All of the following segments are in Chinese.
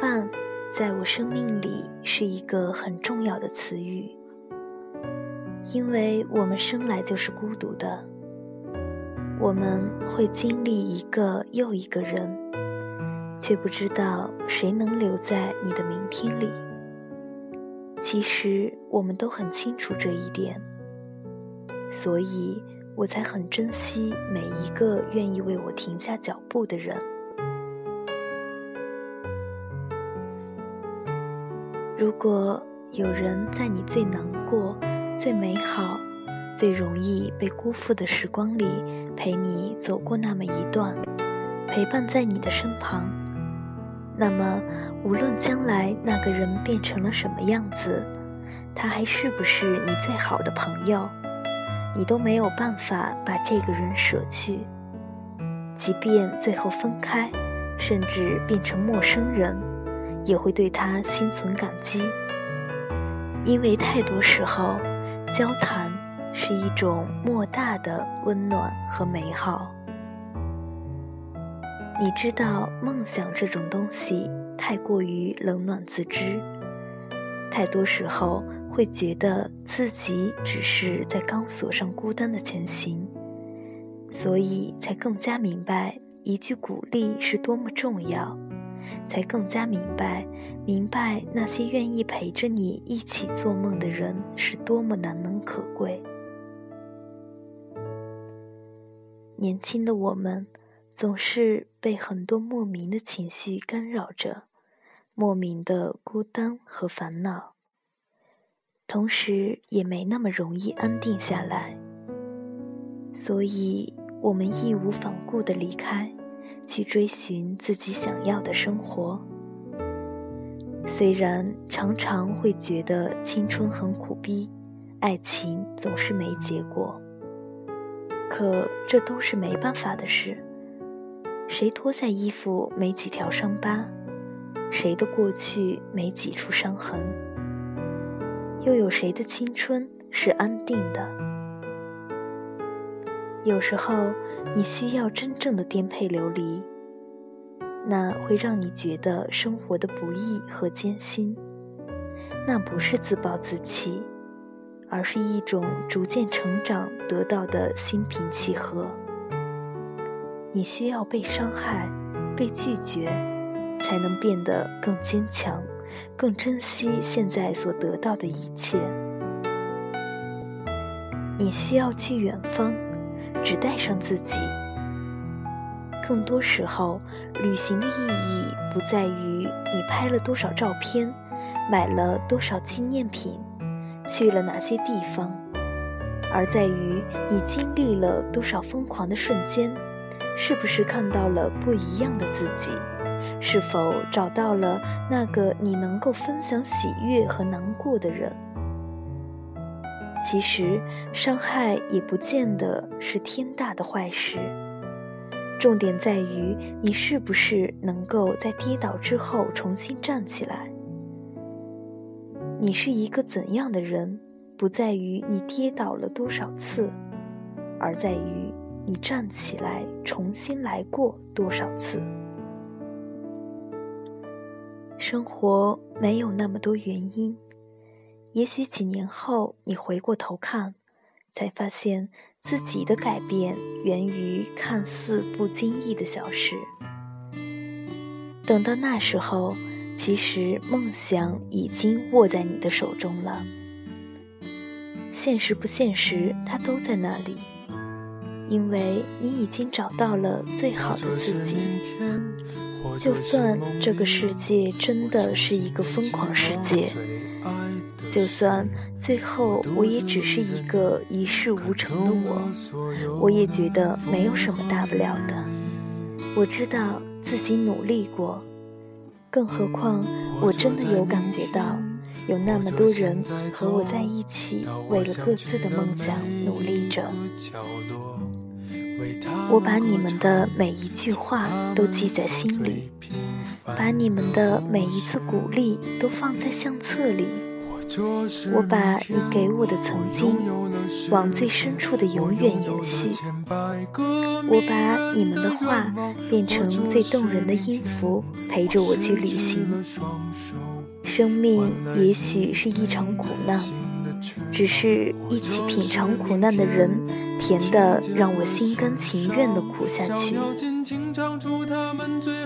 伴，在我生命里是一个很重要的词语，因为我们生来就是孤独的，我们会经历一个又一个人，却不知道谁能留在你的明天里。其实我们都很清楚这一点，所以我才很珍惜每一个愿意为我停下脚步的人。如果有人在你最难过、最美好、最容易被辜负的时光里陪你走过那么一段，陪伴在你的身旁，那么无论将来那个人变成了什么样子，他还是不是你最好的朋友，你都没有办法把这个人舍去。即便最后分开，甚至变成陌生人。也会对他心存感激，因为太多时候，交谈是一种莫大的温暖和美好。你知道，梦想这种东西太过于冷暖自知，太多时候会觉得自己只是在钢索上孤单的前行，所以才更加明白一句鼓励是多么重要。才更加明白，明白那些愿意陪着你一起做梦的人是多么难能可贵。年轻的我们，总是被很多莫名的情绪干扰着，莫名的孤单和烦恼，同时也没那么容易安定下来，所以我们义无反顾的离开。去追寻自己想要的生活，虽然常常会觉得青春很苦逼，爱情总是没结果，可这都是没办法的事。谁脱下衣服没几条伤疤？谁的过去没几处伤痕？又有谁的青春是安定的？有时候。你需要真正的颠沛流离，那会让你觉得生活的不易和艰辛。那不是自暴自弃，而是一种逐渐成长得到的心平气和。你需要被伤害、被拒绝，才能变得更坚强，更珍惜现在所得到的一切。你需要去远方。只带上自己。更多时候，旅行的意义不在于你拍了多少照片，买了多少纪念品，去了哪些地方，而在于你经历了多少疯狂的瞬间，是不是看到了不一样的自己，是否找到了那个你能够分享喜悦和难过的人。其实，伤害也不见得是天大的坏事。重点在于你是不是能够在跌倒之后重新站起来。你是一个怎样的人，不在于你跌倒了多少次，而在于你站起来重新来过多少次。生活没有那么多原因。也许几年后，你回过头看，才发现自己的改变源于看似不经意的小事。等到那时候，其实梦想已经握在你的手中了。现实不现实，它都在那里，因为你已经找到了最好的自己。就算这个世界真的是一个疯狂世界。就算最后我也只是一个一事无成的我，我也觉得没有什么大不了的。我知道自己努力过，更何况我真的有感觉到，有那么多人和我在一起，为了各自的梦想努力着。我把你们的每一句话都记在心里，把你们的每一次鼓励都放在相册里。我把你给我的曾经往最深处的永远延续。我把你们的话变成最动人的音符，陪着我去旅行。生命也许是一场苦难，只是一起品尝苦难的人，甜的让我心甘情愿的苦下去。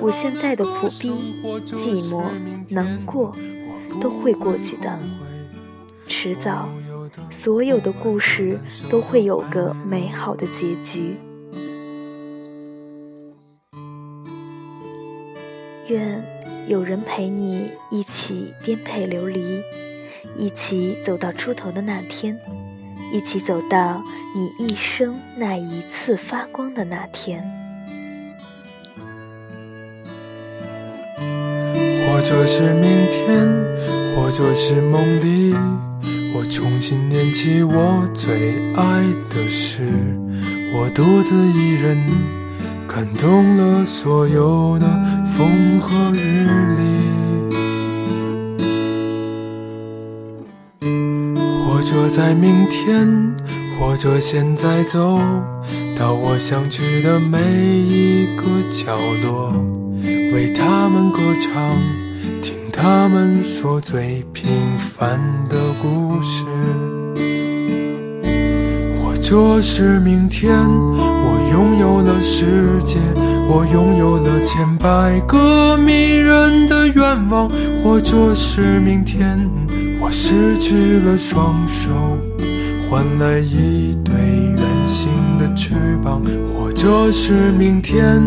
我现在的苦逼、寂寞、难过，都会过去的。迟早，所有的故事都会有个美好的结局。愿有人陪你一起颠沛流离，一起走到出头的那天，一起走到你一生那一次发光的那天。或者是明天，或者是梦里。我重新念起我最爱的诗，我独自一人感动了所有的风和日丽。或者在明天，或者现在走到我想去的每一个角落，为他们歌唱。他们说最平凡的故事，或者是明天我拥有了世界，我拥有了千百个迷人的愿望，或者是明天我失去了双手，换来一对圆形的翅膀，或者是明天。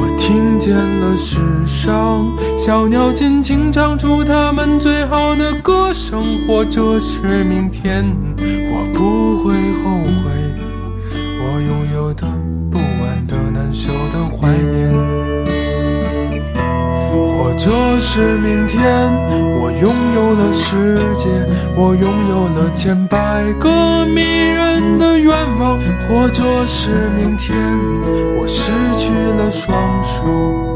我听见了世上小鸟尽情唱出它们最好的歌声，或者是明天，我不会后悔我拥有的不安的难受的怀念，或者是明天，有了世界，我拥有了千百个迷人的愿望，或者是明天，我失去了双手。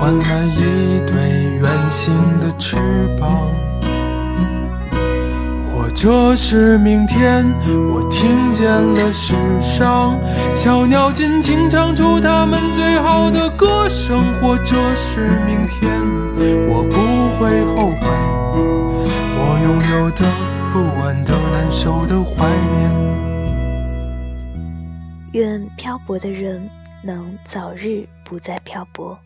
换来一对圆形的翅膀，或者是明天，我听见了世上小鸟尽情唱出它们最好的歌声，或者是明天，我不会后悔拥有的不安的难受的怀念。愿漂泊的人能早日不再漂泊。